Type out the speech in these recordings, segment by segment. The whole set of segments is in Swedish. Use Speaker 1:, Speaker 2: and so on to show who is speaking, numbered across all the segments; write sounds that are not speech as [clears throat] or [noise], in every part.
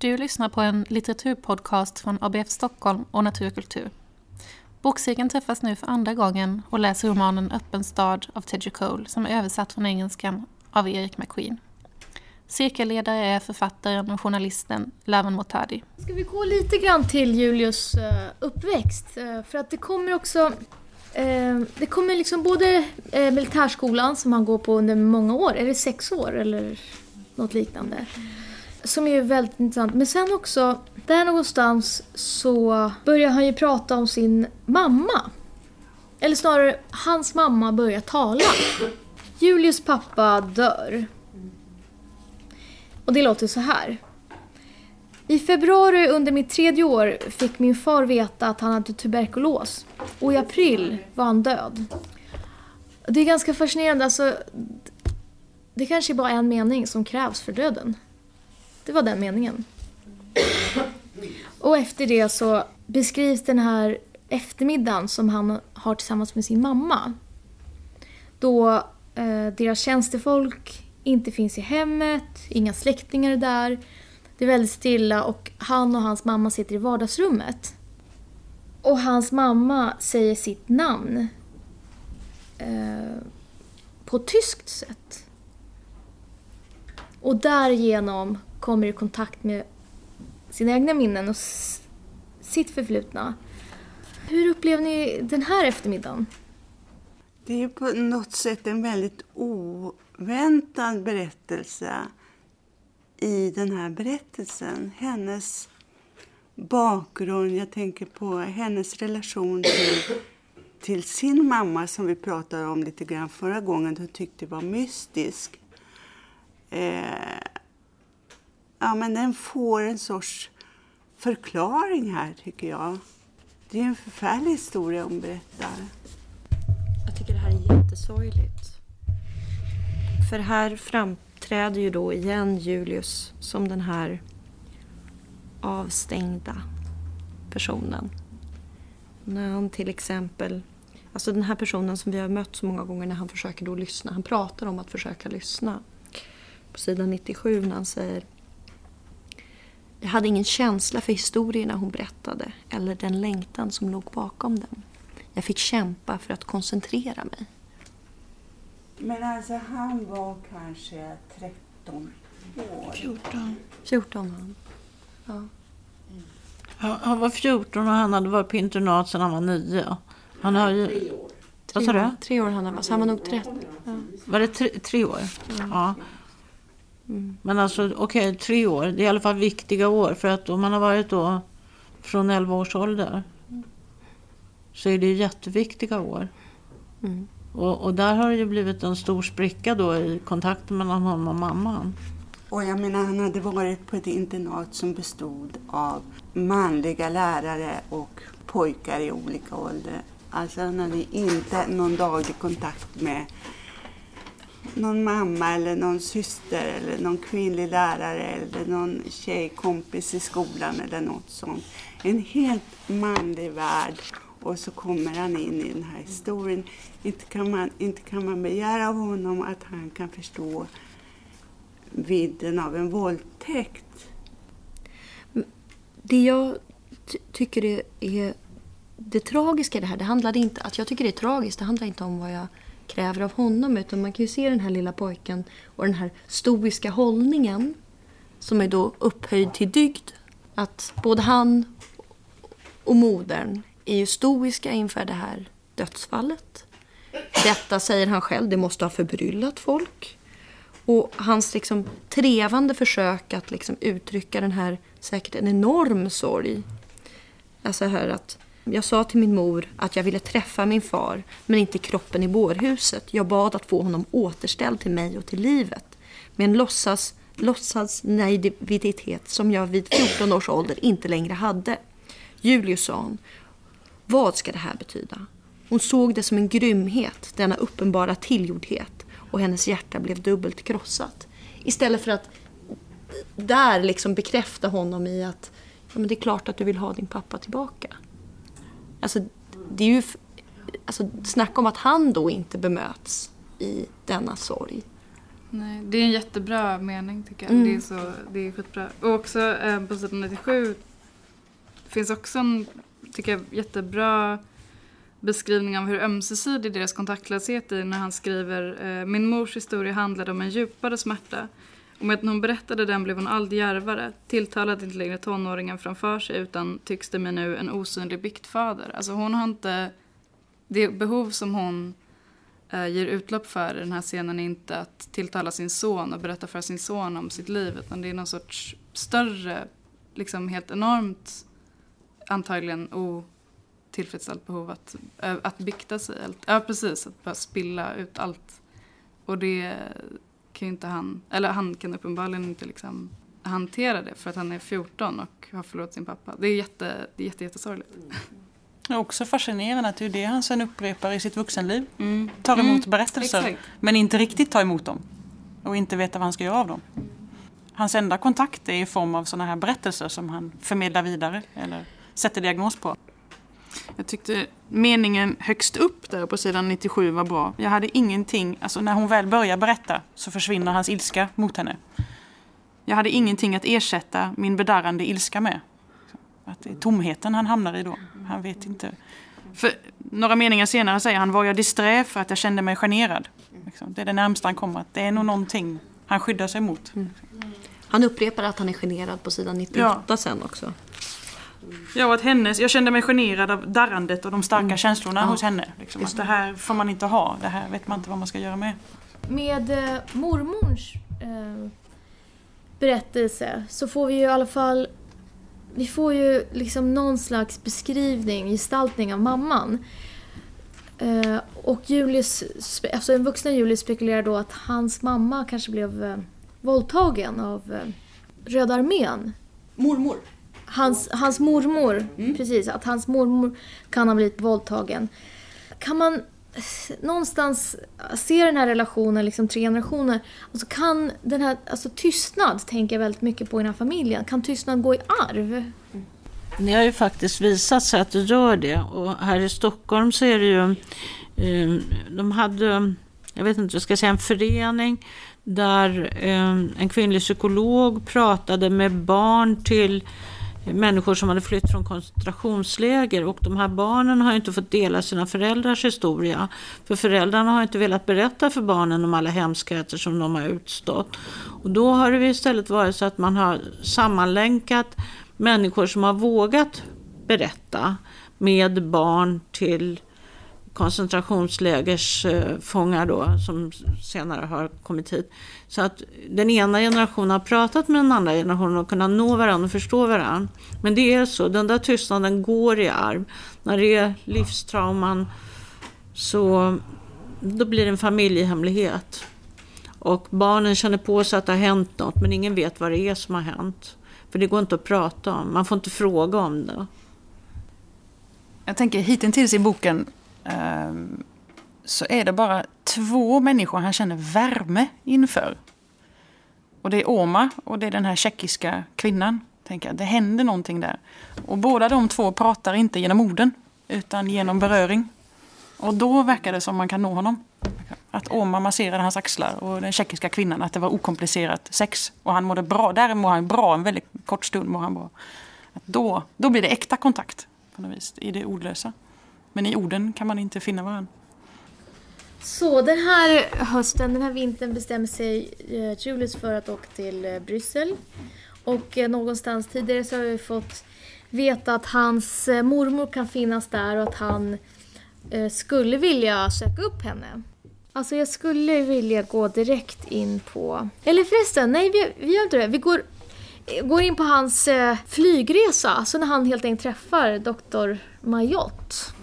Speaker 1: Du lyssnar på en litteraturpodcast från ABF Stockholm och Naturkultur. Bokcirkeln träffas nu för andra gången och läser romanen Öppen stad av Teddy Cole som är översatt från engelskan av Erik McQueen. Cirkelledare är författaren och journalisten Lavan Motadi.
Speaker 2: Ska vi gå lite grann till Julius eh, uppväxt? Eh, för att det kommer också... Eh, det kommer liksom både militärskolan som han går på under många år, är det sex år eller något liknande? Som är väldigt intressant. Men sen också, där någonstans så börjar han ju prata om sin mamma. Eller snarare, hans mamma börjar tala. Julius pappa dör. Och det låter så här. I februari under mitt tredje år fick min far veta att han hade tuberkulos. Och i april var han död. Det är ganska fascinerande. Alltså, det kanske är bara en mening som krävs för döden. Det var den meningen. Och efter det så beskrivs den här eftermiddagen som han har tillsammans med sin mamma. Då eh, deras tjänstefolk inte finns i hemmet, inga släktingar är där. Det är väldigt stilla och han och hans mamma sitter i vardagsrummet. Och hans mamma säger sitt namn eh, på ett tyskt sätt. Och därigenom kommer i kontakt med sina egna minnen och sitt förflutna. Hur upplever ni den här eftermiddagen?
Speaker 3: Det är på något sätt en väldigt oväntad berättelse i den här berättelsen. Hennes bakgrund, jag tänker på hennes relation till, till sin mamma som vi pratade om lite grann förra gången. Hon tyckte var mystisk. Eh, ja, men den får en sorts förklaring här tycker jag. Det är en förfärlig historia hon berättar.
Speaker 4: Jag tycker det här är jättesorgligt. För här framträder ju då igen Julius som den här avstängda personen. När han till exempel, alltså den här personen som vi har mött så många gånger när han försöker då lyssna. Han pratar om att försöka lyssna. På sidan 97 när han säger jag hade ingen känsla för historierna hon berättade eller den längtan som låg bakom dem. Jag fick kämpa för att koncentrera mig.
Speaker 3: Men alltså han var kanske 13 år.
Speaker 5: 14.
Speaker 4: 14 var han. Ja.
Speaker 5: Han, han var 14 och han hade varit på internat sedan han var 9. Han har ju... Vad sa
Speaker 4: Tre
Speaker 5: du?
Speaker 4: år- Tre år han var, så han var nog 13. Ja.
Speaker 5: Var det tre, tre år? Ja. Men alltså okej, tre år. Det är i alla fall viktiga år. För att om man har varit då från 11 års ålder så är det jätteviktiga år.
Speaker 4: Mm.
Speaker 5: Och, och där har det ju blivit en stor spricka då i kontakten mellan honom och mamman.
Speaker 3: Och jag menar, han hade varit på ett internat som bestod av manliga lärare och pojkar i olika ålder. Alltså han hade inte någon daglig kontakt med någon mamma eller någon syster eller någon kvinnlig lärare eller någon tjejkompis i skolan eller något sånt. En helt manlig värld och så kommer han in i den här historien. Inte kan man, inte kan man begära av honom att han kan förstå vidden av en våldtäkt. Mm.
Speaker 4: Det jag ty- tycker är, det tragiska i det här, det handlade inte, att jag tycker det är tragiskt, det handlar inte om vad jag kräver av honom utan man kan ju se den här lilla pojken och den här stoiska hållningen som är då upphöjd till dygd. Att både han och modern är ju stoiska inför det här dödsfallet. Detta säger han själv, det måste ha förbryllat folk. Och hans liksom trevande försök att liksom uttrycka den här, säkert en enorm sorg. Alltså här att jag sa till min mor att jag ville träffa min far, men inte kroppen i bårhuset. Jag bad att få honom återställd till mig och till livet. Med en låtsas, låtsas naivitet som jag vid 14 års ålder inte längre hade. Julius sa hon, vad ska det här betyda? Hon såg det som en grymhet, denna uppenbara tillgjordhet och hennes hjärta blev dubbelt krossat. Istället för att där liksom bekräfta honom i att ja, men det är klart att du vill ha din pappa tillbaka. Alltså, det är ju... Alltså, snacka om att han då inte bemöts i denna sorg.
Speaker 6: Nej, det är en jättebra mening tycker jag.
Speaker 4: Mm.
Speaker 6: Det, är så, det är skitbra. Och också eh, på sidan 97 finns också en, tycker jag, jättebra beskrivning av hur ömsesidig deras kontaktlöshet är när han skriver eh, Min mors historia handlade om en djupare smärta. Och med att hon berättade den blev hon allt djärvare, tilltalade inte längre tonåringen framför sig utan tycks det mig nu en osynlig biktfader. Alltså hon har inte, det behov som hon eh, ger utlopp för i den här scenen är inte att tilltala sin son och berätta för sin son om sitt liv utan det är någon sorts större, liksom helt enormt antagligen otillfredsställt behov att, eh, att bikta sig. Ja precis, att bara spilla ut allt. Och det kan inte han, eller han kan uppenbarligen inte liksom hantera det för att han är 14 och har förlorat sin pappa. Det är jätte, det är jätte, jättesorgligt.
Speaker 7: Det är också fascinerande att det är det han sen upprepar i sitt vuxenliv.
Speaker 6: Mm.
Speaker 7: Tar emot
Speaker 6: Mm,
Speaker 7: berättelser
Speaker 6: exakt.
Speaker 7: men inte riktigt tar emot dem. Och inte vet vad han ska göra av dem. Hans enda kontakt är i form av sådana här berättelser som han förmedlar vidare eller sätter diagnos på. Jag tyckte meningen högst upp där på sidan 97 var bra. Jag hade ingenting, alltså när hon väl börjar berätta så försvinner hans ilska mot henne. Jag hade ingenting att ersätta min bedarrande ilska med. Att det är tomheten han hamnar i då. Han vet inte. För några meningar senare säger han, var jag disträ för att jag kände mig generad? Liksom. Det är det närmsta han kommer. att Det är nog någonting han skyddar sig mot.
Speaker 4: Han upprepar att han är generad på sidan 98 sen också.
Speaker 7: Ja, att hennes, jag kände mig generad av darrandet och de starka känslorna
Speaker 4: Ja.
Speaker 7: hos henne. Liksom. Att det här får man inte ha. Det här vet man inte vad man ska göra med.
Speaker 2: Med eh, mormors eh, berättelse så får vi ju i alla fall vi får ju liksom någon slags beskrivning, gestaltning av mamman. Eh, och Julius, alltså en vuxna Julius spekulerar då att hans mamma kanske blev eh, våldtagen av eh, Röda armén.
Speaker 4: Mormor.
Speaker 2: Hans, hans mormor, precis, att hans mormor kan ha blivit våldtagen. Kan man någonstans se den här relationen, liksom tre generationer, alltså kan den här, alltså tystnad tänker jag väldigt mycket på i den här familjen, kan tystnad gå i arv?
Speaker 5: Det har ju faktiskt visat sig att det gör det. Och här i Stockholm så är det ju... eh, De hade, jag vet inte, jag ska säga en förening där eh, en kvinnlig psykolog pratade med barn till människor som hade flytt från koncentrationsläger och de här barnen har inte fått dela sina föräldrars historia. För föräldrarna har inte velat berätta för barnen om alla hemskheter som de har utstått. Och då har det istället varit så att man har sammanlänkat människor som har vågat berätta med barn till koncentrationslägersfångar eh, då, som senare har kommit hit. Så att den ena generationen har pratat med den andra generationen och kunnat nå varandra och förstå varandra. Men det är så, den där tystnaden går i arv. När det är livstrauman så då blir det en familjehemlighet. Och barnen känner på sig att det har hänt något men ingen vet vad det är som har hänt. För det går inte att prata om, man får inte fråga om det.
Speaker 7: Jag tänker hittills i boken Ehm, så är det bara två människor han känner värme inför. Och det är Oma och det är den här tjeckiska kvinnan. Tänker jag. Det händer någonting där. Och båda de två pratar inte genom orden utan genom beröring. Och då verkar det som man kan nå honom. Att Oma masserade hans axlar och den tjeckiska kvinnan att det var okomplicerat sex. Och han mådde bra. Där mår han bra, en väldigt kort stund mår han bra. Att då, då blir det äkta kontakt på något vis, i det ordlösa. Men i orden kan man inte finna varandra.
Speaker 2: Så den här hösten, den här vintern bestämmer sig eh, Julius för att åka till eh, Bryssel. Och eh, någonstans tidigare så har vi fått veta att hans mormor kan finnas där och att han skulle vilja söka upp henne. Alltså jag skulle vilja gå direkt in på... Eller förresten, nej vi, vi gör inte det. Vi går, går in på hans flygresa, alltså när han helt enkelt träffar Dr. Mayotte.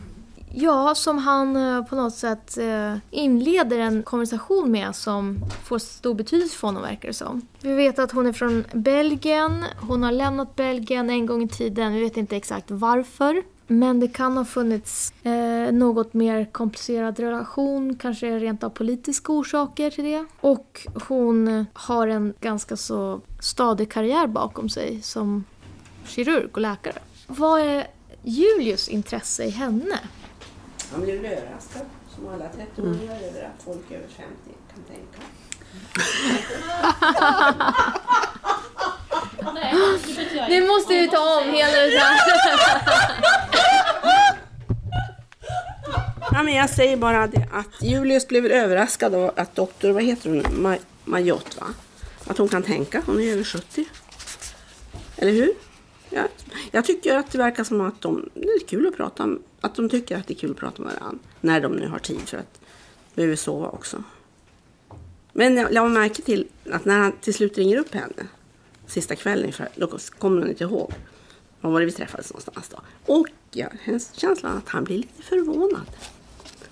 Speaker 2: Ja, som han eh, på något sätt eh, inleder en konversation med som får stor betydelse för honom verkar det som. Vi vet att hon är från Belgien, hon har lämnat Belgien en gång i tiden, vi vet inte exakt varför. Men det kan ha funnits eh, något mer komplicerad relation, kanske rent av politiska orsaker till det. Och hon har en ganska så stadig karriär bakom sig som kirurg och läkare. Vad är Julius intresse i henne?
Speaker 8: Blev rörast då, som alla 13-åringar över att folk över 50 kan tänka. [laughs]
Speaker 2: Nu måste vi ta om hela det här.
Speaker 8: Ja, men jag säger bara det att Julius blev överraskad av att doktor, vad heter hon, Ma- Majott va? Att hon kan tänka, hon är över 70. Eller hur? Ja, jag tycker att det verkar som att de, det är kul att prata om, att de tycker att det är kul att prata med varandra. När de nu har tid för att behöver sova också. Men jag lade märke till att när han till slut ringer upp henne sista kvällen, för, då kommer hon inte ihåg var var det vi träffades någonstans då. Och jag har känslan att han blir lite förvånad.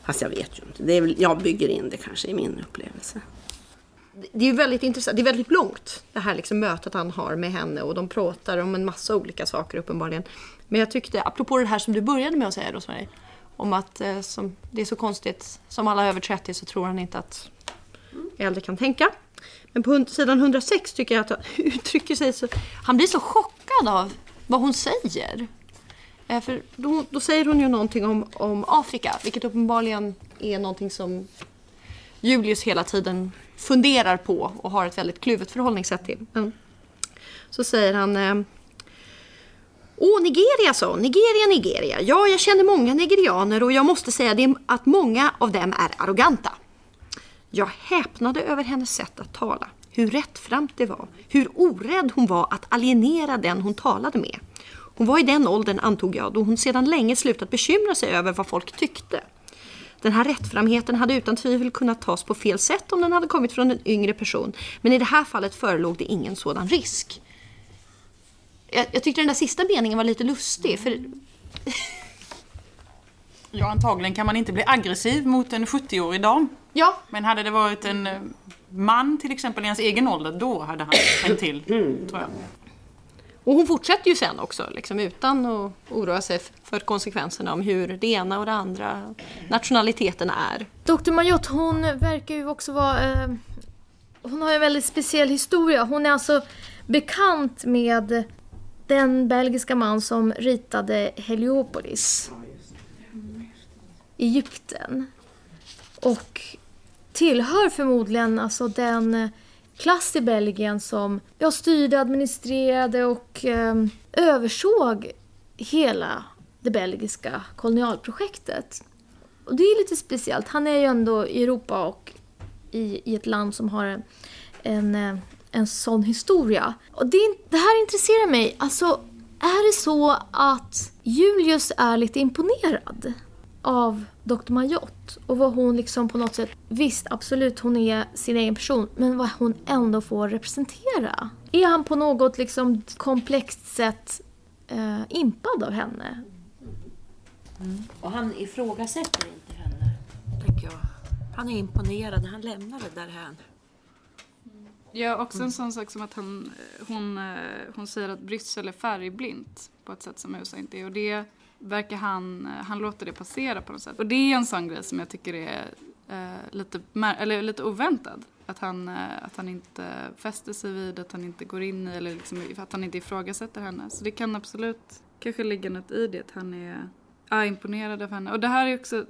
Speaker 8: Fast jag vet ju inte. Det är väl, jag bygger in det kanske i min upplevelse
Speaker 4: det är väldigt intressant. Det är väldigt långt det här liksom mötet han har med henne och de pratar om en massa olika saker uppenbarligen. Men jag tyckte, apropå det här som du började med att säga Rosmarie, om att eh, som, det är så konstigt, som alla över 30 så tror han inte att äldre kan tänka. Men på sidan 106 tycker jag att han [laughs] uttrycker sig så, han blir så chockad av vad hon säger. Eh, För då, då säger hon ju någonting om, om Afrika, vilket uppenbarligen är någonting som Julius hela tiden funderar på och har ett väldigt kluvet förhållningssätt till. Men så säger han eh, Åh, Nigeria så. Nigeria, Nigeria. Ja, jag känner många nigerianer och jag måste säga att många av dem är arroganta. Jag häpnade över hennes sätt att tala. Hur rättframt det var. Hur orädd hon var att alienera den hon talade med. Hon var i den åldern, antog jag, då hon sedan länge slutat bekymra sig över vad folk tyckte. Den här rättframheten hade utan tvivel kunnat tas på fel sätt om den hade kommit från en yngre person. Men i det här fallet förelåg det ingen sådan risk. Jag, jag tyckte den där sista meningen var lite lustig. För [laughs]
Speaker 7: Ja, antagligen kan man inte bli aggressiv mot en 70-årig dam.
Speaker 4: ja,
Speaker 7: Men hade det varit en eh, man till exempel i hans egen ålder, då hade han tänkt till, [clears throat] tror jag.
Speaker 4: Och hon fortsätter ju sen också, liksom, utan att oroa sig för konsekvenserna om hur det ena och det andra nationaliteten är.
Speaker 2: Dr. Majot, hon verkar ju också vara... Eh, hon har ju en väldigt speciell historia. Hon är alltså bekant med den belgiska man som ritade Heliopolis. Egypten. Och tillhör förmodligen alltså den klass i Belgien som ja, styrde, administrerade och eh, översåg hela det belgiska kolonialprojektet. Och det är lite speciellt. Han är ju ändå i Europa och i, i ett land som har en, en, en sån historia. Och det, det här intresserar mig. Alltså, är det så att Julius är lite imponerad av Dr. Och vad hon liksom på något sätt, visst absolut hon är sin egen person, men vad hon ändå får representera. Är han på något liksom komplext sätt eh, impad av henne?
Speaker 9: Och han ifrågasätter inte henne, tänker jag. Han är imponerad när han lämnar det där här.
Speaker 6: Ja, också en sån sak som att han, hon, eh, hon säger att Bryssel är färgblint på ett sätt som USA inte är. Och det verkar han, eh, han låter det passera på något sätt. Och det är en sån grej som jag tycker är eh, lite, mär- eller lite oväntad. Att han, eh, att han inte fäster sig vid, att han inte går in i, eller liksom, att han inte ifrågasätter henne. Så det kan absolut kanske ligga något i det, att han är ah, imponerad av henne. Och det här är också,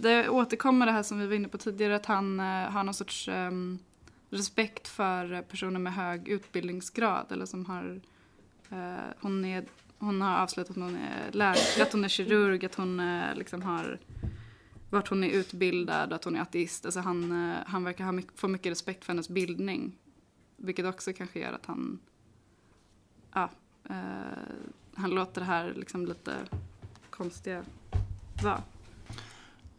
Speaker 6: det återkommer det här som vi var inne på tidigare, att han eh, har någon sorts ehm, respekt för personer med hög utbildningsgrad eller som har eh, hon, är, hon har avslöjat att hon är läkare, att hon är kirurg, att hon eh, liksom har vart hon är utbildad, att hon är ateist. Alltså han, eh, han verkar ha mycket, få mycket respekt för hennes bildning. Vilket också kanske gör att han ja, eh, han låter det här liksom lite konstiga vara.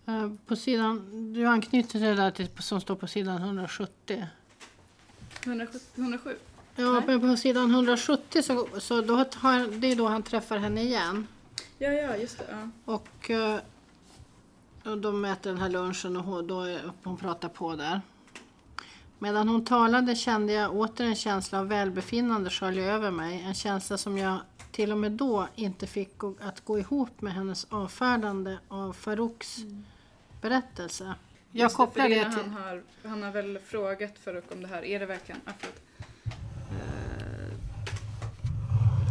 Speaker 5: Eh, På sidan, du anknyter till det där till, som står på sidan 170.
Speaker 6: 170, 107?
Speaker 5: Ja, men på sidan 170 så, så då har, det är då han träffar henne igen.
Speaker 6: Ja, ja, just det. Ja.
Speaker 5: Och, eh, och de äter den här lunchen och hon, då är, hon pratar på där. Medan hon talade kände jag åter en känsla av välbefinnande skölja över mig. En känsla som jag till och med då inte fick att gå ihop med hennes avfärdande av Farouks berättelse. Jag
Speaker 6: Just
Speaker 5: kopplar
Speaker 6: det
Speaker 5: det till...
Speaker 6: Han har, han har väl frågat Farouk om det här. Är det verkligen... Ah, förlåt. Eh,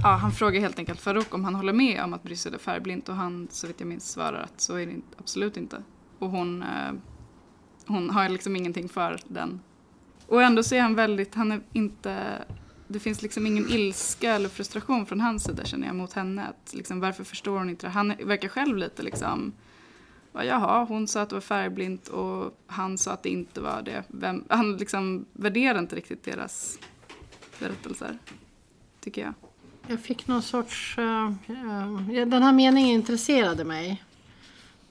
Speaker 6: ja, han frågar helt enkelt Farouk om han håller med om att Bryssel är färgblint och han, så vitt jag minns, svarar att så är det absolut inte. Och hon, eh, hon har liksom ingenting för den Och ändå så är han väldigt, han är inte, det finns liksom ingen ilska eller frustration från hans sida känner jag mot henne. Att liksom, varför förstår hon inte det? Han verkar själv lite liksom, ja, jaha, hon sa att det var färgblint och han sa att det inte var det. Vem, han liksom värderar inte riktigt deras berättelser, tycker jag.
Speaker 10: Jag fick någon sorts... Uh, uh, den här meningen intresserade mig.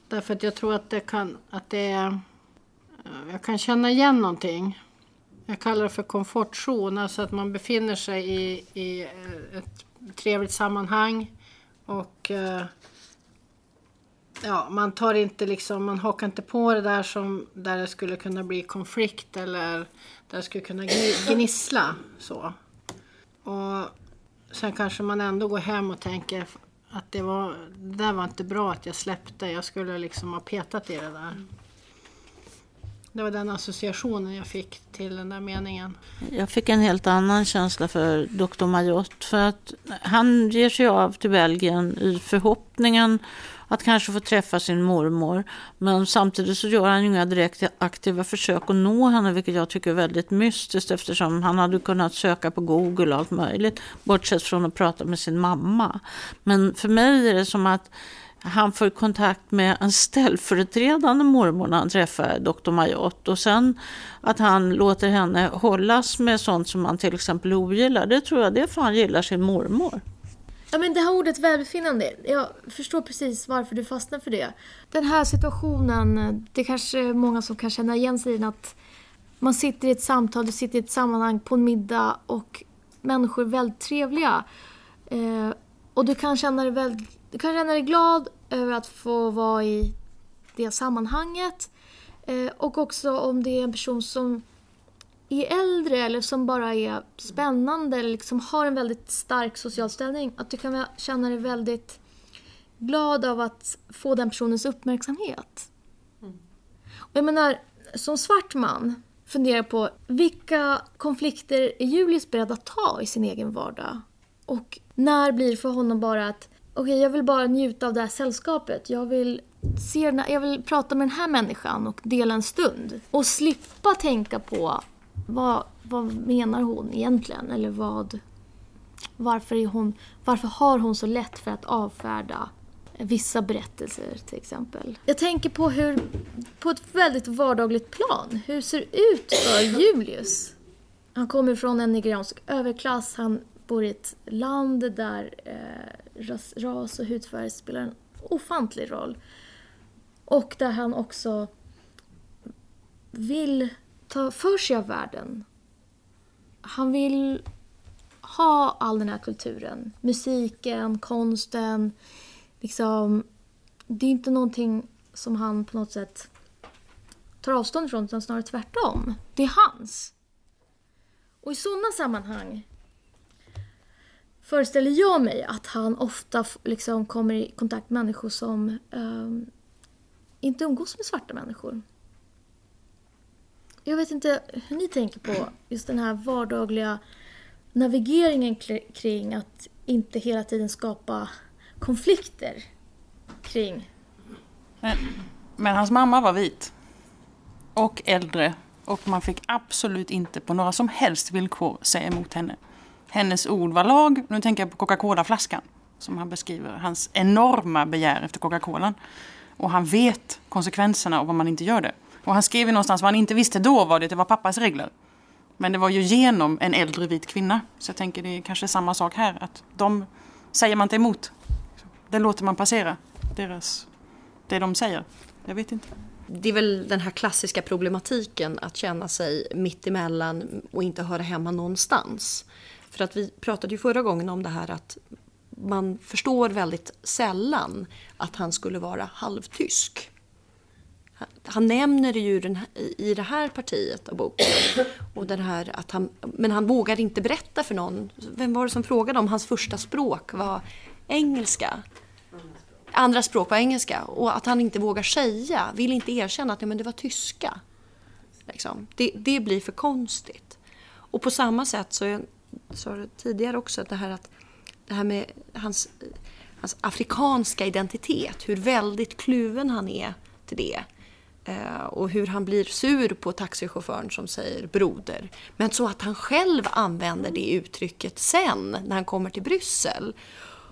Speaker 10: Därför att jag tror att det kan... Att det är, jag kan känna igen någonting. Jag kallar det för komfortzon. Alltså att man befinner sig i, i ett trevligt sammanhang. Och... Ja, man tar inte liksom, man hakar inte på det där som där det skulle kunna bli konflikt eller där det skulle kunna gnissla så. Och sen kanske man ändå går hem och tänker att det var, det där var inte bra att jag släppte. Jag skulle liksom ha petat i det där. Det var den associationen jag fick till den där meningen.
Speaker 5: Jag fick en helt annan känsla för Dr. Mayotte. För att han ger sig av till Belgien i förhoppningen att kanske få träffa sin mormor. Men samtidigt så gör han ju inga direkt aktiva försök att nå henne, vilket jag tycker är väldigt mystiskt eftersom han hade kunnat söka på Google och allt möjligt, bortsett från att prata med sin mamma. Men för mig är det som att han får kontakt med en ställföreträdande mormor när han träffar doktor Mayotte och sen att han låter henne hållas med sånt som han till exempel ogillar. Det tror jag det är för han gillar sin mormor.
Speaker 2: Ja men det här ordet välbefinnande, jag förstår precis varför du fastnar för det. Den här situationen, det kanske är många som kan känna igen sig i den att man sitter i ett samtal, du sitter i ett sammanhang på en middag och människor är väldigt trevliga. Eh, och du kan, känna dig väldigt, du kan känna dig glad över att få vara i det sammanhanget. Eh, och också om det är en person som är äldre eller som bara är spännande eller liksom har en väldigt stark social ställning. Att du kan känna dig väldigt glad av att få den personens uppmärksamhet. Och jag menar, som svart man funderar på vilka konflikter är Julius beredd att ta i sin egen vardag? Och när blir det för honom bara att okej, jag vill bara njuta av det här sällskapet. Jag vill, se jag vill prata med den här människan och dela en stund. Och slippa tänka på vad, vad menar hon egentligen? Eller vad, varför, är hon, varför har hon så lätt för att avfärda vissa berättelser till exempel? Jag tänker på hur, på ett väldigt vardagligt plan, hur ser det ut för Julius. Han kommer från en nigeriansk överklass, han bor i ett land där eh, ras, ras och hudfärg spelar en ofantlig roll. Och där han också vill ta för sig av världen. Han vill ha all den här kulturen. Musiken, konsten. Liksom, det är inte någonting som han på något sätt tar avstånd ifrån utan snarare tvärtom. Det är hans. Och i sådana sammanhang föreställer jag mig att han ofta liksom kommer i kontakt med människor som um, inte umgås med svarta människor. Jag vet inte hur ni tänker på just den här vardagliga navigeringen kring att inte hela tiden skapa konflikter kring.
Speaker 7: Men, men hans mamma var vit. Och äldre. Och man fick absolut inte på några som helst villkor säga emot henne. Hennes ord var lag. Nu tänker jag på Coca-Cola-flaskan. Som han beskriver. Hans enorma begär efter Coca-Colan. Och han vet konsekvenserna av om man inte gör det. Och han skrev ju någonstans vad han inte visste då var det, det var pappas regler. Men det var ju genom en äldre vit kvinna. Så jag tänker det är kanske samma sak här. Att de säger man inte emot. Det låter man passera. Deras, det de säger. Jag vet inte.
Speaker 4: Det är väl den här klassiska problematiken att känna sig mittemellan och inte höra hemma någonstans. För att vi pratade ju förra gången om det här att man förstår väldigt sällan att han skulle vara halvtysk. Han nämner det ju den, i det här partiet av boken. Och den här att han, men han vågar inte berätta för någon. Vem var det som frågade om hans första språk var engelska? Andra språk var engelska. Och att han inte vågar säga, vill inte erkänna att ja, men det var tyska. Liksom. Det, det blir för konstigt. Och på samma sätt så, jag sa du tidigare också, att det här, att, det här med hans, hans afrikanska identitet, hur väldigt kluven han är till det Eh, och hur han blir sur på taxichauffören som säger broder. Men så att han själv använder det uttrycket sen när han kommer till Bryssel.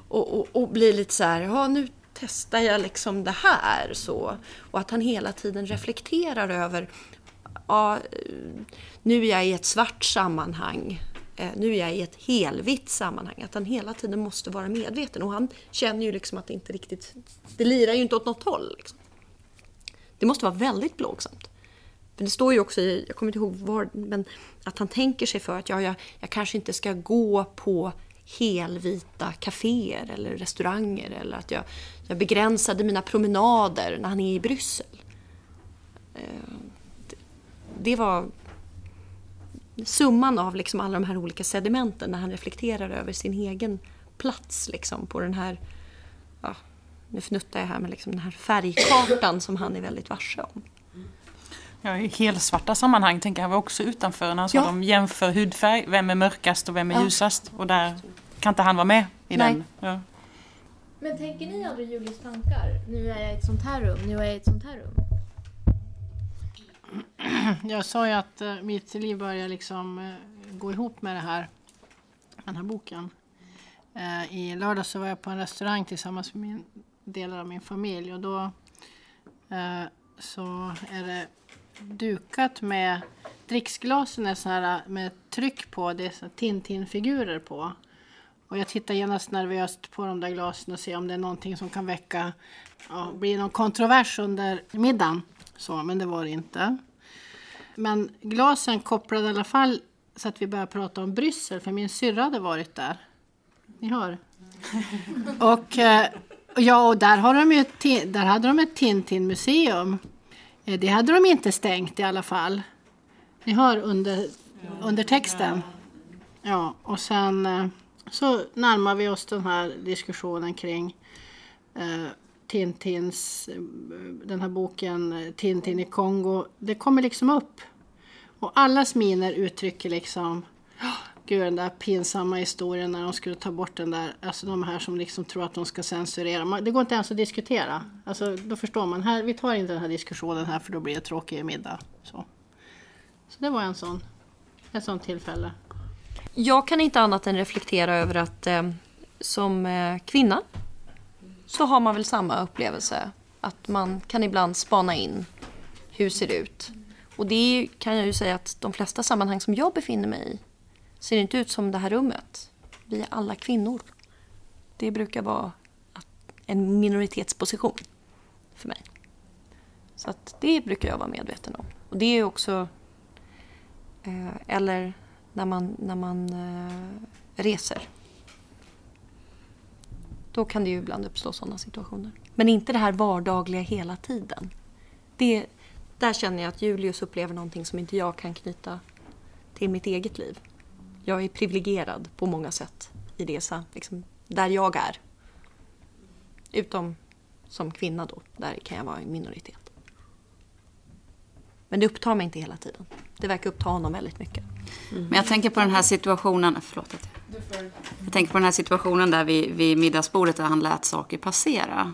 Speaker 4: Och, och, och blir lite så här, ja nu testar jag liksom det här. Så. Och att han hela tiden reflekterar över, ja, nu är jag i ett svart sammanhang. Eh, nu är jag i ett helvitt sammanhang. Att han hela tiden måste vara medveten. Och han känner ju liksom att det inte riktigt, det lirar ju inte åt något håll. Liksom. Det måste vara väldigt plågsamt. Men det står ju också i, jag kommer inte ihåg var, men att han tänker sig för att ja, jag, jag kanske inte ska gå på helvita kaféer eller restauranger eller att jag, jag begränsade mina promenader när han är i Bryssel. Eh, det, var summan av liksom alla de här olika sedimenten när han reflekterar över sin egen plats liksom på den här, nu fnuttar jag här med liksom den här färgkartan som han är väldigt varse om.
Speaker 7: Ja, I helsvarta sammanhang tänker jag var också utanför när
Speaker 4: Ja.
Speaker 7: de jämför hudfärg, vem är mörkast och vem är
Speaker 4: Ja.
Speaker 7: ljusast. Och där kan inte han vara med i
Speaker 4: Nej.
Speaker 7: den. Ja.
Speaker 2: Men tänker ni aldrig Julius tankar? Nu är jag i ett sånt här rum, nu är jag i ett sånt här rum. [clears throat]
Speaker 10: Jag sa ju att eh, mitt liv börjar liksom eh, gå ihop med det här, den här boken. Eh, I lördag så var jag på en restaurang tillsammans med min, delar av min familj och då eh, så är det dukat med dricksglasen är så här med tryck på, det är Tintin-figurer på. Och jag tittar genast nervöst på de där glasen och ser om det är någonting som kan väcka, ja, blir någon kontrovers under middagen. Så, men det var det inte. Men glasen kopplade i alla fall så att vi började prata om Bryssel, för min syrra hade varit där. Ni hör. [laughs] och eh, ja, och där, har de ju, där hade de ett Tintin-museum. Eh, det hade de inte stängt i alla fall. Ni hör under, under texten. Ja, och sen eh, så närmar vi oss den här diskussionen kring eh, Tintins, eh, den här boken Tintin i Kongo. Det kommer liksom upp. Och allas miner uttrycker liksom "Åh, den där pinsamma historien när de skulle ta bort den där, alltså de här som liksom tror att de ska censurera. Man- Det går inte ens att diskutera. Alltså, då förstår man, här, vi tar inte den här diskussionen här för då blir det tråkig middag. Så, så det var en sån, ett sånt tillfälle.
Speaker 4: Jag kan inte annat än reflektera över att eh, som eh, kvinna så har man väl samma upplevelse. Att man kan ibland spana in hur ser det ut. Och det kan jag ju säga att de flesta sammanhang som jag befinner mig i ser inte ut som det här rummet. Vi är alla kvinnor. Det brukar vara en minoritetsposition för mig. Så att det brukar jag vara medveten om. Och det är också Eh, eller när man, när man eh, reser. Då kan det ju ibland uppstå sådana situationer. Men inte det här vardagliga hela tiden. Det, där känner jag att Julius upplever någonting som inte jag kan knyta till mitt eget liv. Jag är privilegierad på många sätt i det, liksom, där jag är. Utom som kvinna då, där kan jag vara i minoritet. Men det upptar mig inte hela tiden. Det verkar uppta honom väldigt mycket.
Speaker 11: Men jag tänker på den här situationen, förlåt. att jag- Jag tänker på den här situationen där vid, vid middagsbordet där han lät saker passera.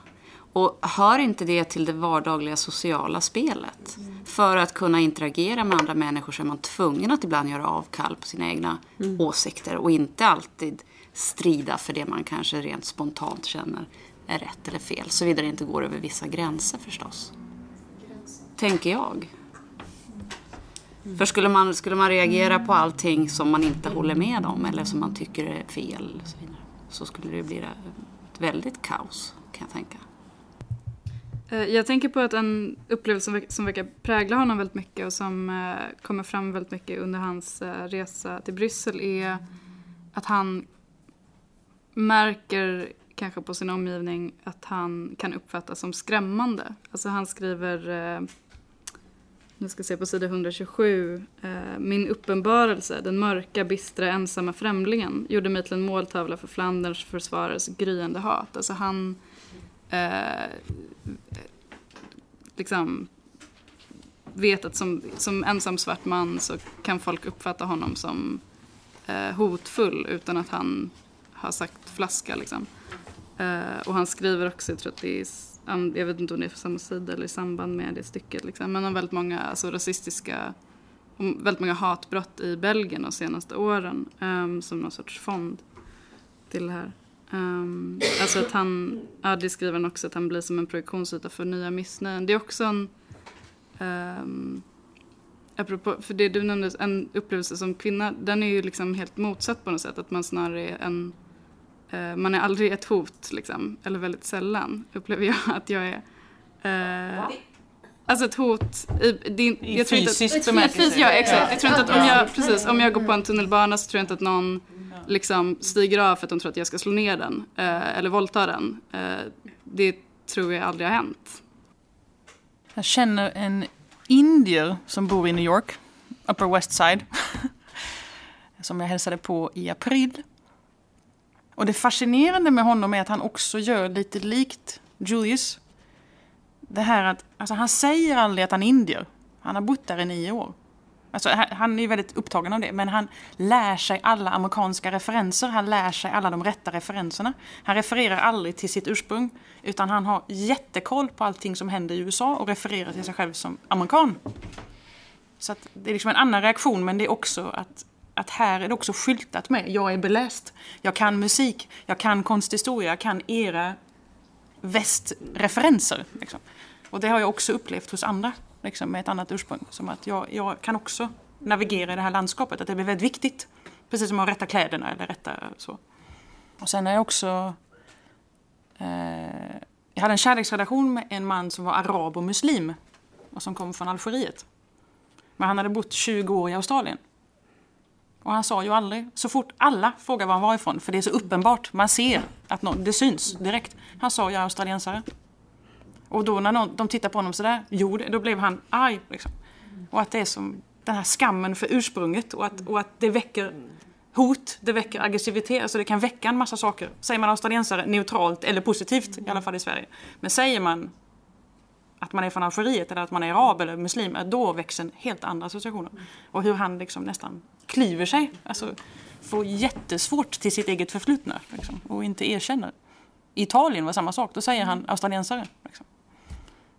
Speaker 11: Och hör inte det till det vardagliga sociala spelet? För att kunna interagera med andra människor så är man tvungen att ibland göra avkall på sina egna åsikter och inte alltid strida för det man kanske rent spontant känner är rätt eller fel. Såvida det inte går över vissa gränser förstås. Tänker jag. För skulle man, skulle man reagera på allting som man inte håller med om eller som man tycker är fel så, vidare, så skulle det bli ett väldigt kaos kan jag tänka.
Speaker 6: Eh, jag tänker på att en upplevelse som verkar- som verkar prägla honom väldigt mycket och som eh, kommer fram väldigt mycket under hans eh, resa till Bryssel är att han märker kanske på sin omgivning att han kan uppfattas som skrämmande. Alltså han skriver, eh, nu ska jag se på sida 127, eh, min uppenbarelse, den mörka, bistra, ensamma främlingen gjorde mig till en måltavla för Flanderns försvarares gryende hat. Alltså han eh, liksom vet att som, som ensam svart man så kan folk uppfatta honom som eh, hotfull utan att han har sagt flaska liksom. Eh, och han skriver också, jag tror att det är, jag vet inte om det är på samma sida eller i samband med det stycket, liksom, men om väldigt många alltså, rasistiska, om väldigt många hatbrott i Belgien de senaste åren ehm, som någon sorts fond till det här. Um, alltså att han, ja det skriver han också, att han blir som en projektionsyta för nya missnöjen. Det är också en, um, apropå, för det du nämnde, en upplevelse som kvinna, den är ju liksom helt motsatt på något sätt. Att man snarare är en, eh, man är aldrig ett hot liksom, eller väldigt sällan upplever jag att jag är. Eh, Alltså ett hot i, är-
Speaker 5: I
Speaker 6: jag tror inte att-
Speaker 5: fysisk
Speaker 6: i
Speaker 5: bemärkelse.
Speaker 6: Ja exakt, jag tror inte att om
Speaker 5: Ja.
Speaker 6: jag, precis, om jag går på en tunnelbana så tror jag inte att någon liksom stiger av för att de tror att jag ska slå ner den eh, eller våldta den. Eh, det tror jag aldrig har hänt.
Speaker 7: Jag känner en indier som bor i New York, Upper West Side. [laughs] som jag hälsade på i april. Och det fascinerande med honom är att han också gör lite likt Julius. Det här att, alltså han säger aldrig att han är indier. Han har bott där i nio år. Alltså, han- är är väldigt upptagen av det, men han lär sig alla amerikanska referenser. Han lär sig alla de rätta referenserna. Han refererar aldrig till sitt ursprung, utan han har jättekoll på allting som händer i USA och refererar till sig själv som amerikan. Så att det är liksom en annan reaktion, men det är också att, att här är det också skyltat med jag är beläst, jag kan musik, jag kan konsthistoria, jag kan era västreferenser. Liksom. Och det har jag också upplevt hos andra liksom, med ett annat ursprung. Som att jag, jag kan också navigera i det här landskapet, att det blir väldigt viktigt. Precis som att rätta kläderna eller rätta så. Och sen är jag också... Eh, jag hade en kärleksrelation med en man som var arab och muslim och som kom från Algeriet. Men han hade bott 20 år i Australien. Och han sa ju aldrig, så fort alla frågar var han var ifrån, för det är så uppenbart, man ser att någon, det syns direkt. Han sa jag är australiensare. Och då när någon, de tittar på honom sådär, jo, då blev han arg. Liksom. Och att det är som den här skammen för ursprunget och att, och att det väcker hot, det väcker aggressivitet, alltså det kan väcka en massa saker. Säger man australiensare neutralt eller positivt, i alla fall i Sverige. Men säger man att man är från Algeriet eller att man är arab eller muslim, då växer helt andra associationer. Och hur han liksom nästan klyver sig, alltså får jättesvårt till sitt eget förflutna liksom, och inte erkänner. I Italien var samma sak, då säger han australiensare. Liksom.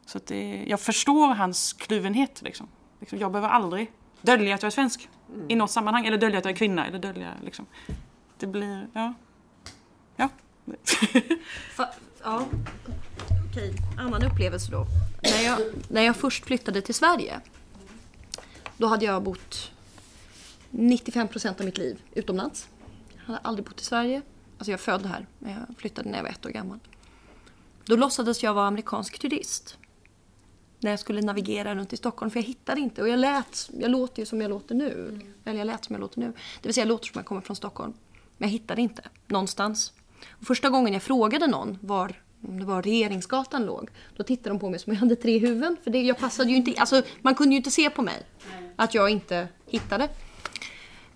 Speaker 7: Så det, jag förstår hans kluvenhet. Liksom. Liksom, jag behöver aldrig dölja att jag är svensk i något sammanhang, eller dölja att jag är kvinna. Eller dölja, liksom. Det blir, ja. Ja.
Speaker 4: Fa- ja. Okej, annan upplevelse då. När jag, när jag först flyttade till Sverige, då hade jag bott 95 procent av mitt liv utomlands. Jag hade aldrig bott i Sverige. Alltså jag född här, men jag flyttade när jag var ett år gammal. Då låtsades jag vara amerikansk turist. När jag skulle navigera runt i Stockholm, för jag hittade inte. Och jag lät, jag låter ju som jag låter nu. Eller jag lät som jag låter nu. Det vill säga jag låter som jag kommer från Stockholm. Men jag hittade inte någonstans. Och första gången jag frågade någon var om det var Regeringsgatan låg, då tittade de på mig som jag hade tre huvuden. För det, jag passade ju inte, alltså, man kunde ju inte se på mig att jag inte hittade.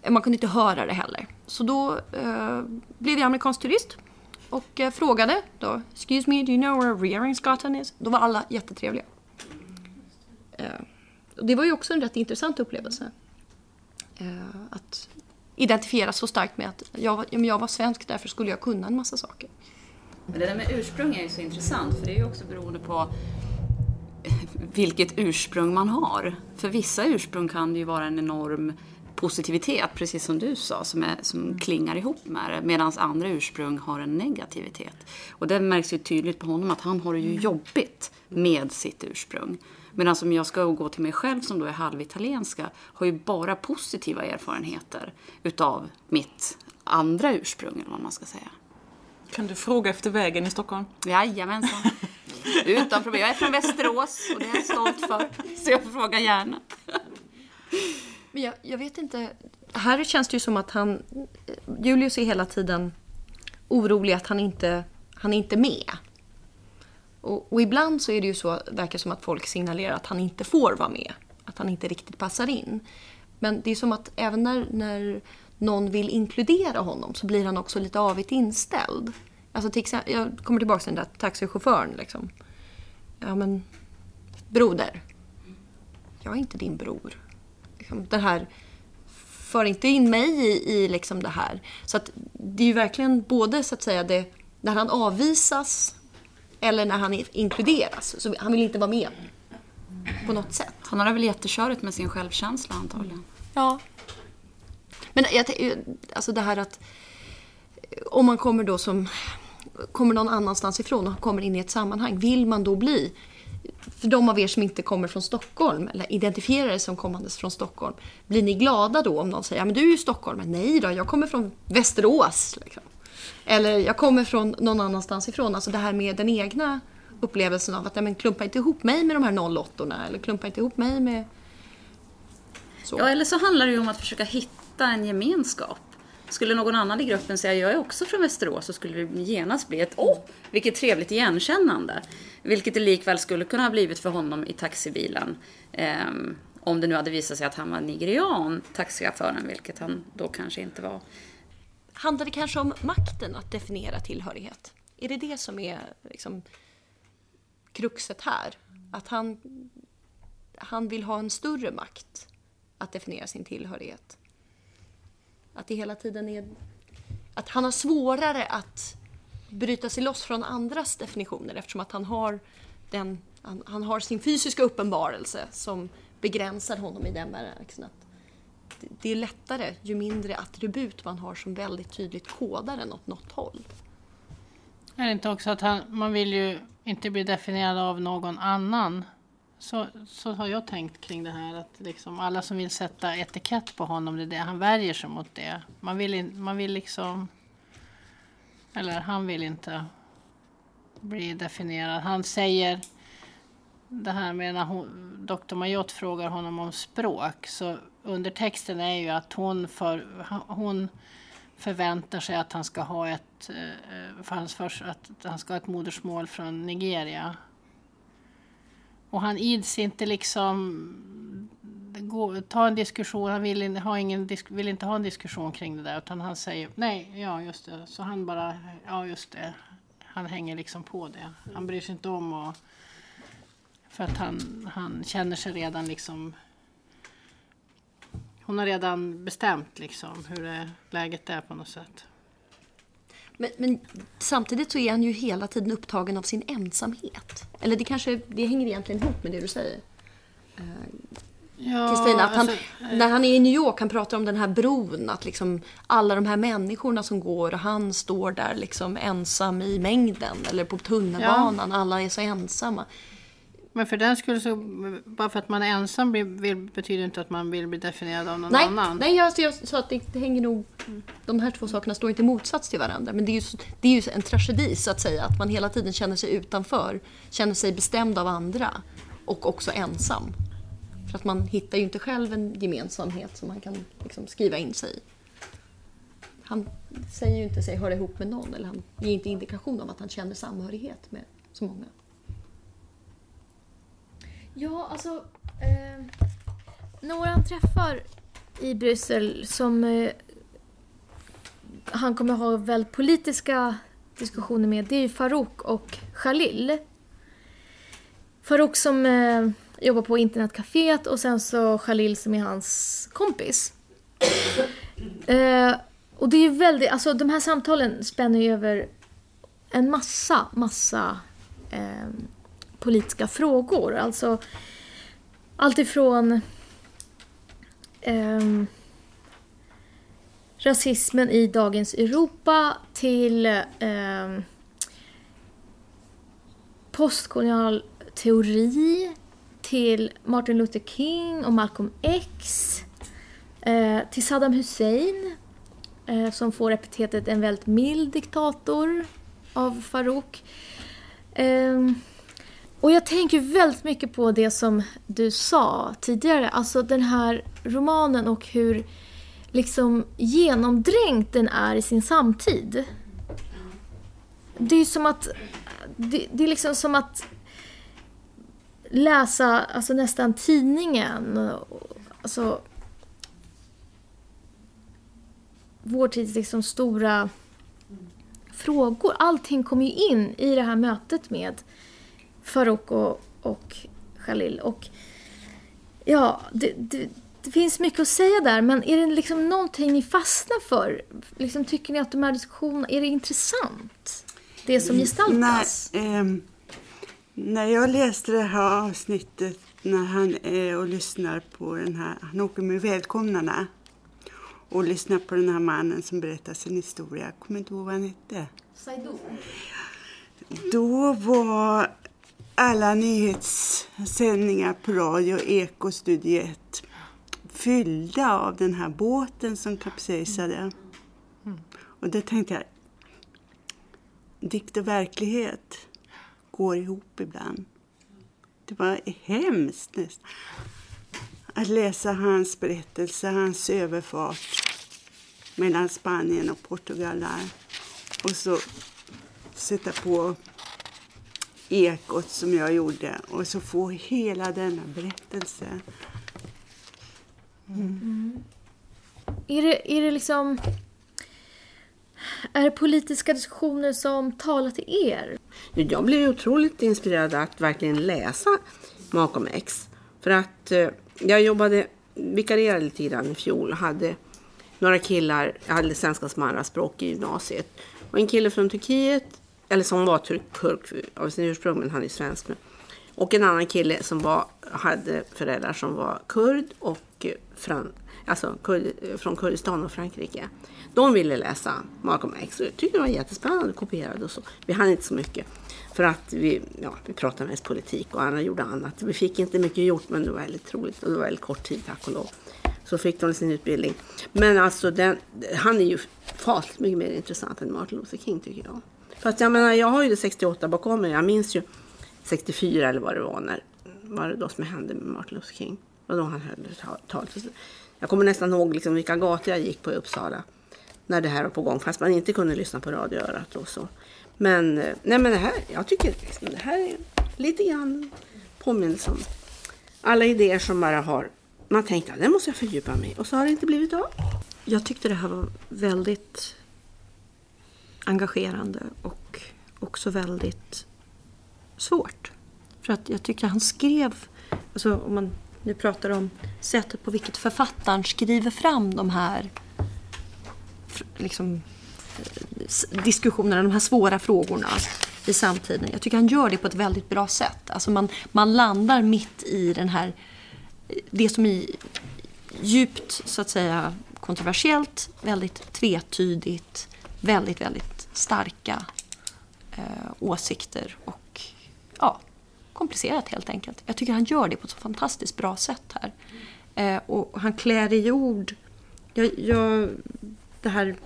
Speaker 4: Man kunde inte höra det heller. Så då eh, blev jag amerikansk turist och eh, frågade då, excuse me, do you know where Regeringsgatan is? Då var alla jättetrevliga. Eh, det var ju också en rätt intressant upplevelse. Eh, att identifiera så starkt med att jag jag var svensk, därför skulle jag kunna en massa saker.
Speaker 11: Men det där med ursprung är ju så intressant för det är ju också beroende på [laughs] vilket ursprung man har. För vissa ursprung kan det ju vara en enorm positivitet, precis som du sa, som, är, som klingar ihop med det. Medan andra ursprung har en negativitet. Och det märks ju tydligt på honom att han har det ju jobbigt med sitt ursprung. Medan om jag ska gå till mig själv som då är halvitalienska har ju bara positiva erfarenheter utav mitt andra ursprung eller vad man ska säga.
Speaker 7: Kan du fråga efter vägen i Stockholm?
Speaker 11: Jajamensan. Utan problem. Jag är från Västerås och det är jag stolt för. Så jag frågar gärna.
Speaker 4: Men jag, jag vet inte. Här känns det ju som att han... Julius är hela tiden orolig att han inte han är inte med. Och, och ibland så är det ju så, verkar som att folk signalerar att han inte får vara med. Att han inte riktigt passar in. Men det är som att även när, när någon vill inkludera honom så blir han också lite avigt inställd. Alltså till exempel, jag kommer tillbaka till den där taxichauffören liksom. Ja men, broder. Jag är inte din bror. Liksom, det här, för inte in mig i, i liksom det här. Så att det är ju verkligen både så att säga det, när han avvisas eller när han inkluderas. Så han vill inte vara med på något sätt.
Speaker 11: Han har väl jättekörigt med sin självkänsla antagligen.
Speaker 4: Ja. Men jag, alltså det här att om man kommer då som kommer någon annanstans ifrån och kommer in i ett sammanhang, vill man då bli för de av er som inte kommer från Stockholm eller identifierar er som kommandes från Stockholm, blir ni glada då om någon säger ja, men du är ju stockholmare? Nej då, jag kommer från Västerås. Liksom. Eller jag kommer från någon annanstans ifrån. Alltså det här med den egna upplevelsen av att nej, men klumpa inte ihop mig med de här 08 eller klumpa inte ihop mig med...
Speaker 11: Så. Ja, eller så handlar det ju om att försöka hitta en gemenskap. Skulle någon annan i gruppen säga jag är också från Västerås så skulle det genast bli ett åh, vilket trevligt igenkännande. Vilket det likväl skulle kunna ha blivit för honom i taxibilen. Um, om det nu hade visat sig att han var nigerian, taxichauffören, vilket han då kanske inte var.
Speaker 4: Handlar det kanske om makten att definiera tillhörighet? Är det det som är liksom, kruxet här? Att han, han vill ha en större makt att definiera sin tillhörighet? Att det hela tiden är... Att han har svårare att bryta sig loss från andras definitioner eftersom att han har, den, han, han har sin fysiska uppenbarelse som begränsar honom i den bemärkelsen att det är lättare ju mindre attribut man har som väldigt tydligt kodar en åt något håll.
Speaker 10: Är det inte också att han, man vill ju inte bli definierad av någon annan? Så, så har jag tänkt kring det här att liksom alla som vill sätta etikett på honom, det är det han värjer sig mot det. Man vill, in, man vill liksom eller han vill inte bli definierad. Han säger det här med när hon, doktor Majot frågar honom om språk. Så undertexten är ju att hon, för, hon förväntar sig att han ska ha ett, eh, för hans för, att han ska ha ett modersmål från Nigeria. Och han ids inte liksom gå, ta en diskussion, han vill, ha ingen, vill inte ha en diskussion kring det där utan han säger nej, ja just det. Så han bara, ja just det. Han hänger liksom på det. Han bryr sig inte om att för att han, han känner sig redan liksom hon har redan bestämt liksom hur det, läget är på något sätt.
Speaker 4: Men, men, samtidigt så är han ju hela tiden upptagen av sin ensamhet. Eller det kanske det hänger egentligen ihop med det du säger. Eh, Kristina. Ja, att han, alltså, när han är i New York, han pratar om den här bron, att liksom alla de här människorna som går och han står där liksom ensam i mängden. Eller på tunnelbanan, ja. alla är så ensamma.
Speaker 10: Men för den skulle så, bara för att man är ensam vill, betyder inte att man vill bli definierad av någon
Speaker 4: nej,
Speaker 10: annan.
Speaker 4: Nej, jag, jag sa att det, det, hänger nog... De här två sakerna står inte i motsats till varandra. Men det är, ju, det är ju en tragedi så att säga, att man hela tiden känner sig utanför. Känner sig bestämd av andra. Och också ensam. För att man hittar ju inte själv en gemensamhet som man kan liksom skriva in sig i. Han säger ju inte sig höra ihop med någon eller han ger inte indikation av att han känner samhörighet med så många.
Speaker 2: Ja, alltså... Eh, några han träffar i Bryssel som eh, han kommer ha väldigt politiska diskussioner med, det är ju Farouk och Khalil. Farouk som eh, jobbar på internetcaféet och sen så Khalil som är hans kompis. Eh, och det är ju väldigt, alltså de här samtalen spänner ju över en massa, massa eh, politiska frågor. Alltså alltifrån eh, rasismen i dagens Europa till eh, postkolonial teori till Martin Luther King och Malcolm X. Eh, till Saddam Hussein eh, som får epitetet en väldigt mild diktator av Farouk. Eh, och jag tänker väldigt mycket på det som du sa tidigare, alltså den här romanen och hur liksom genomdränkt den är i sin samtid. Det är som att det, det är liksom som att läsa alltså nästan tidningen. Alltså, vår tids liksom stora frågor. Allting kommer ju in i det här mötet med Farouk och, och Khalil. Och ja, det, det, det, finns mycket att säga där, men är det liksom någonting ni fastnar för? Liksom, tycker ni att de här diskussionerna, är det intressant? det som gestaltas?
Speaker 3: När, ehm, när jag läste det här avsnittet när han är och lyssnar på den här, han åker med Välkomnarna och lyssnar på den här mannen som berättar sin historia. Jag kommer inte ihåg vad han hette.
Speaker 2: Saido.
Speaker 3: Då var alla nyhetssändningar på radio Eko Studio 1 fyllda av den här båten som kapsejsade. Och då tänkte jag, dikt och verklighet går ihop ibland. Det var hemskt nästan. Att läsa hans berättelse, hans överfart mellan Spanien och Portugal där. Och så sätta på ekot som jag gjorde och så få hela denna berättelse.
Speaker 2: Är det, är det liksom... Är det politiska diskussioner som talar till er?
Speaker 8: Jag blev otroligt inspirerad att verkligen läsa Malcolm X. För att eh, jag jobbade, vikarierade lite grann i fjol och hade några killar, jag hade svenska som andraspråk i gymnasiet. Och en kille från Turkiet, eller som var turk av sin ursprung, men han är svensk nu. Och en annan kille som var, hade föräldrar som var kurd och eh, från, alltså kurd, eh, från Kurdistan och Frankrike. De ville läsa Malcolm X och jag tyckte det var jättespännande, kopierade och så. Vi hann inte så mycket. För att vi, ja, vi pratade mest politik och andra gjorde annat. Vi fick inte mycket gjort men det var väldigt roligt och det var väldigt kort tid tack och lov. Så fick de sin utbildning. Men alltså den, han är ju fasligt mycket mer intressant än Martin Luther King tycker jag. Fast jag menar jag har ju det 68 bakom mig. Jag minns ju 64 eller vad det var när Vad det då som hände med Martin Luther King. Och då han höll tal? Jag kommer nästan ihåg liksom vilka gator jag gick på i Uppsala när det här var på gång, fast man inte kunde lyssna på radioörat och så. Men, eh, nej men det här, jag tycker liksom, det här är lite grann påminnelse om alla idéer som bara har, man tänkte att det måste jag fördjupa mig och så har det inte blivit av.
Speaker 4: Jag tyckte det här var väldigt engagerande och också väldigt svårt. För att jag tycker han skrev, alltså om man nu pratar om sättet på vilket författaren skriver fram de här liksom, diskussionerna, de här svåra frågorna i samtiden. Jag tycker han gör det på ett väldigt bra sätt. Alltså man, man landar mitt i den här, det som är djupt så att säga kontroversiellt, väldigt tvetydigt, väldigt, väldigt starka eh, åsikter och ja, komplicerat helt enkelt. Jag tycker han gör det på ett så fantastiskt bra sätt här. Eh, och han klär i ord, jag, jag, det här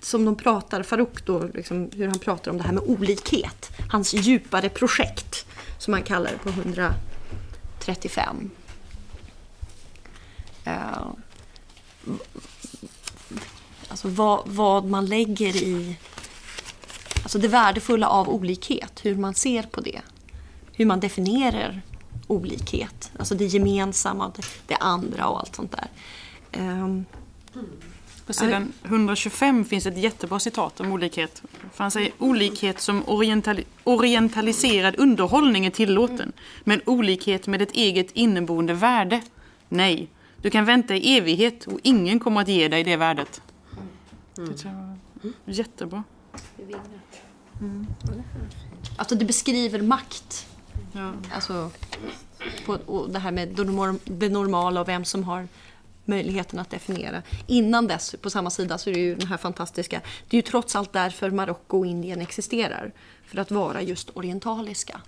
Speaker 4: som de pratar, Farouk då, liksom, hur han pratar om det här med olikhet. Hans djupare projekt, som han kallar det på 135. Uh, eh, alltså vad, vad man lägger i alltså det värdefulla av olikhet, hur man ser på det. Hur man definierar olikhet, alltså det gemensamma, det, andra och allt sånt där. Um,
Speaker 7: på sidan 125 finns ett jättebra citat om olikhet. För han säger olikhet som orientali orientaliserad underhållning är tillåten. Men olikhet med ett eget inneboende värde, nej. Du kan vänta i evighet och ingen kommer att ge dig det värdet. Mm. Det var jättebra.
Speaker 4: Mm. Alltså det beskriver makt.
Speaker 7: Ja.
Speaker 4: Alltså, på, och det här med det normala och vem som har möjligheten att definiera. Innan dess, på samma sida, så är det ju den här fantastiska... Det är ju trots allt därför Marocko och Indien existerar. För att vara just orientaliska.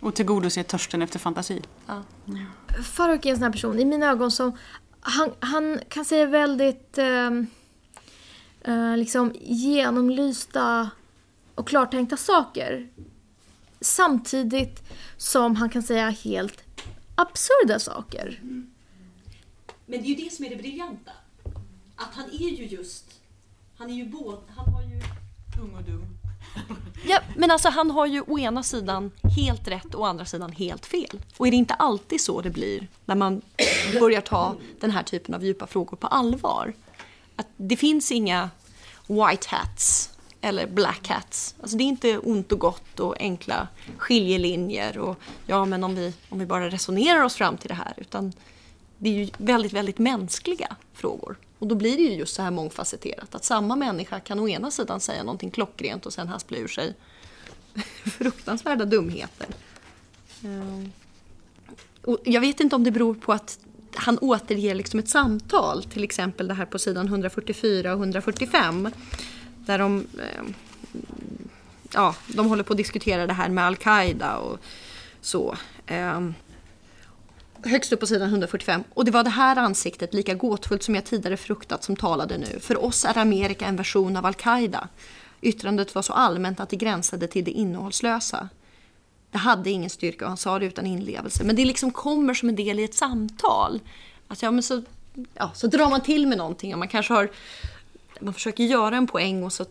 Speaker 7: Och tillgodose törsten efter fantasi.
Speaker 2: Ja. Mm. Faruk är en sån här person, i mina ögon, som... Han, han kan säga väldigt eh, eh, liksom genomlysta och klartänkta saker. Samtidigt som han kan säga helt absurda saker. Mm.
Speaker 4: Men det är ju det som är det briljanta. Att han är ju just, han är ju både, han har ju...
Speaker 7: Ung och dum.
Speaker 4: ja, men alltså han har ju å ena sidan helt rätt och å andra sidan helt fel. Och är det inte alltid så det blir när man börjar ta den här typen av djupa frågor på allvar? Att det finns inga white hats eller black hats. Alltså det är inte ont och gott och enkla skiljelinjer och ja men om vi, om vi bara resonerar oss fram till det här utan det är ju väldigt, väldigt mänskliga frågor. Och då blir det ju just så här mångfacetterat. Att samma människa kan å ena sidan säga någonting klockrent och sen haspla ur sig [laughs] fruktansvärda dumheter. Ehm, och jag vet inte om det beror på att han återger liksom ett samtal, till exempel det här på sidan 144 och 145. Där de, eh, ja, de håller på att diskutera det här med Al-Qaida och så. Eh, högst upp på sidan 145. Och det var det här ansiktet, lika gåtfullt som jag tidigare fruktat, som talade nu. För oss är Amerika en version av Al-Qaida. Yttrandet var så allmänt att det gränsade till det innehållslösa. Det hade ingen styrka och han sa det utan inlevelse. Men det liksom kommer som en del i ett samtal. Alltså, ja, men så, ja, så drar man till med någonting och man kanske har... Man försöker göra en poäng och så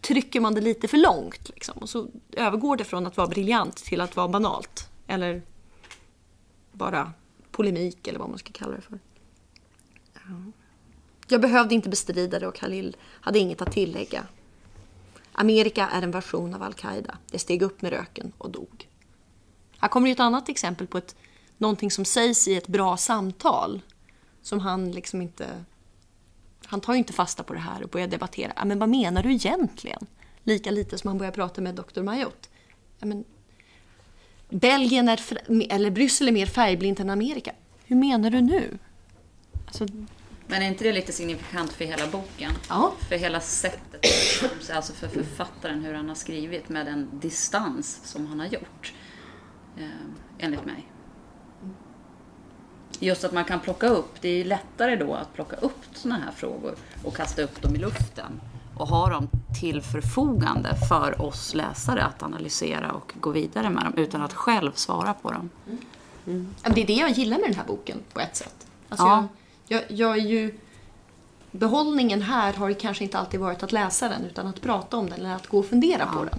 Speaker 4: trycker man det lite för långt. Liksom, och så övergår det från att vara briljant till att vara banalt. Eller bara polemik eller vad man ska kalla det för. Jag behövde inte bestrida det och Khalil hade inget att tillägga. Amerika är en version av Al-Qaida. Det steg upp med röken och dog. Här kommer ju ett annat exempel på ett, någonting som sägs i ett bra samtal. Som han liksom inte... Han tar ju inte fasta på det här och börjar debattera. Men vad menar du egentligen? Lika lite som han börjar prata med Dr. Mayotte. Men, Belgien är, eller Bryssel är mer färgblint än Amerika. Hur menar du nu? Alltså,
Speaker 11: Men är inte det lite signifikant för hela boken?
Speaker 4: Ja.
Speaker 11: För hela sättet, alltså för författaren, hur han har skrivit med den distans som han har gjort. Eh, enligt mig. Just att man kan plocka upp, det är lättare då att plocka upp sådana här frågor och kasta upp dem i luften och ha dem till förfogande för oss läsare att analysera och gå vidare med dem utan att själv svara på dem.
Speaker 4: Mm. Det är det jag gillar med den här boken på ett sätt. Alltså
Speaker 11: Ja.
Speaker 4: jag, jag, jag är ju... Behållningen här har ju kanske inte alltid varit att läsa den utan att prata om den eller att gå och fundera på den.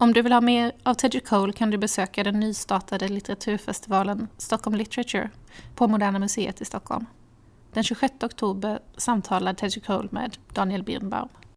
Speaker 1: Om du vill ha mer av Teddy Cole kan du besöka den nystartade litteraturfestivalen Stockholm Literature på Moderna Museet i Stockholm. Den 26 oktober samtalar Teddy Cole med Daniel Birnbaum.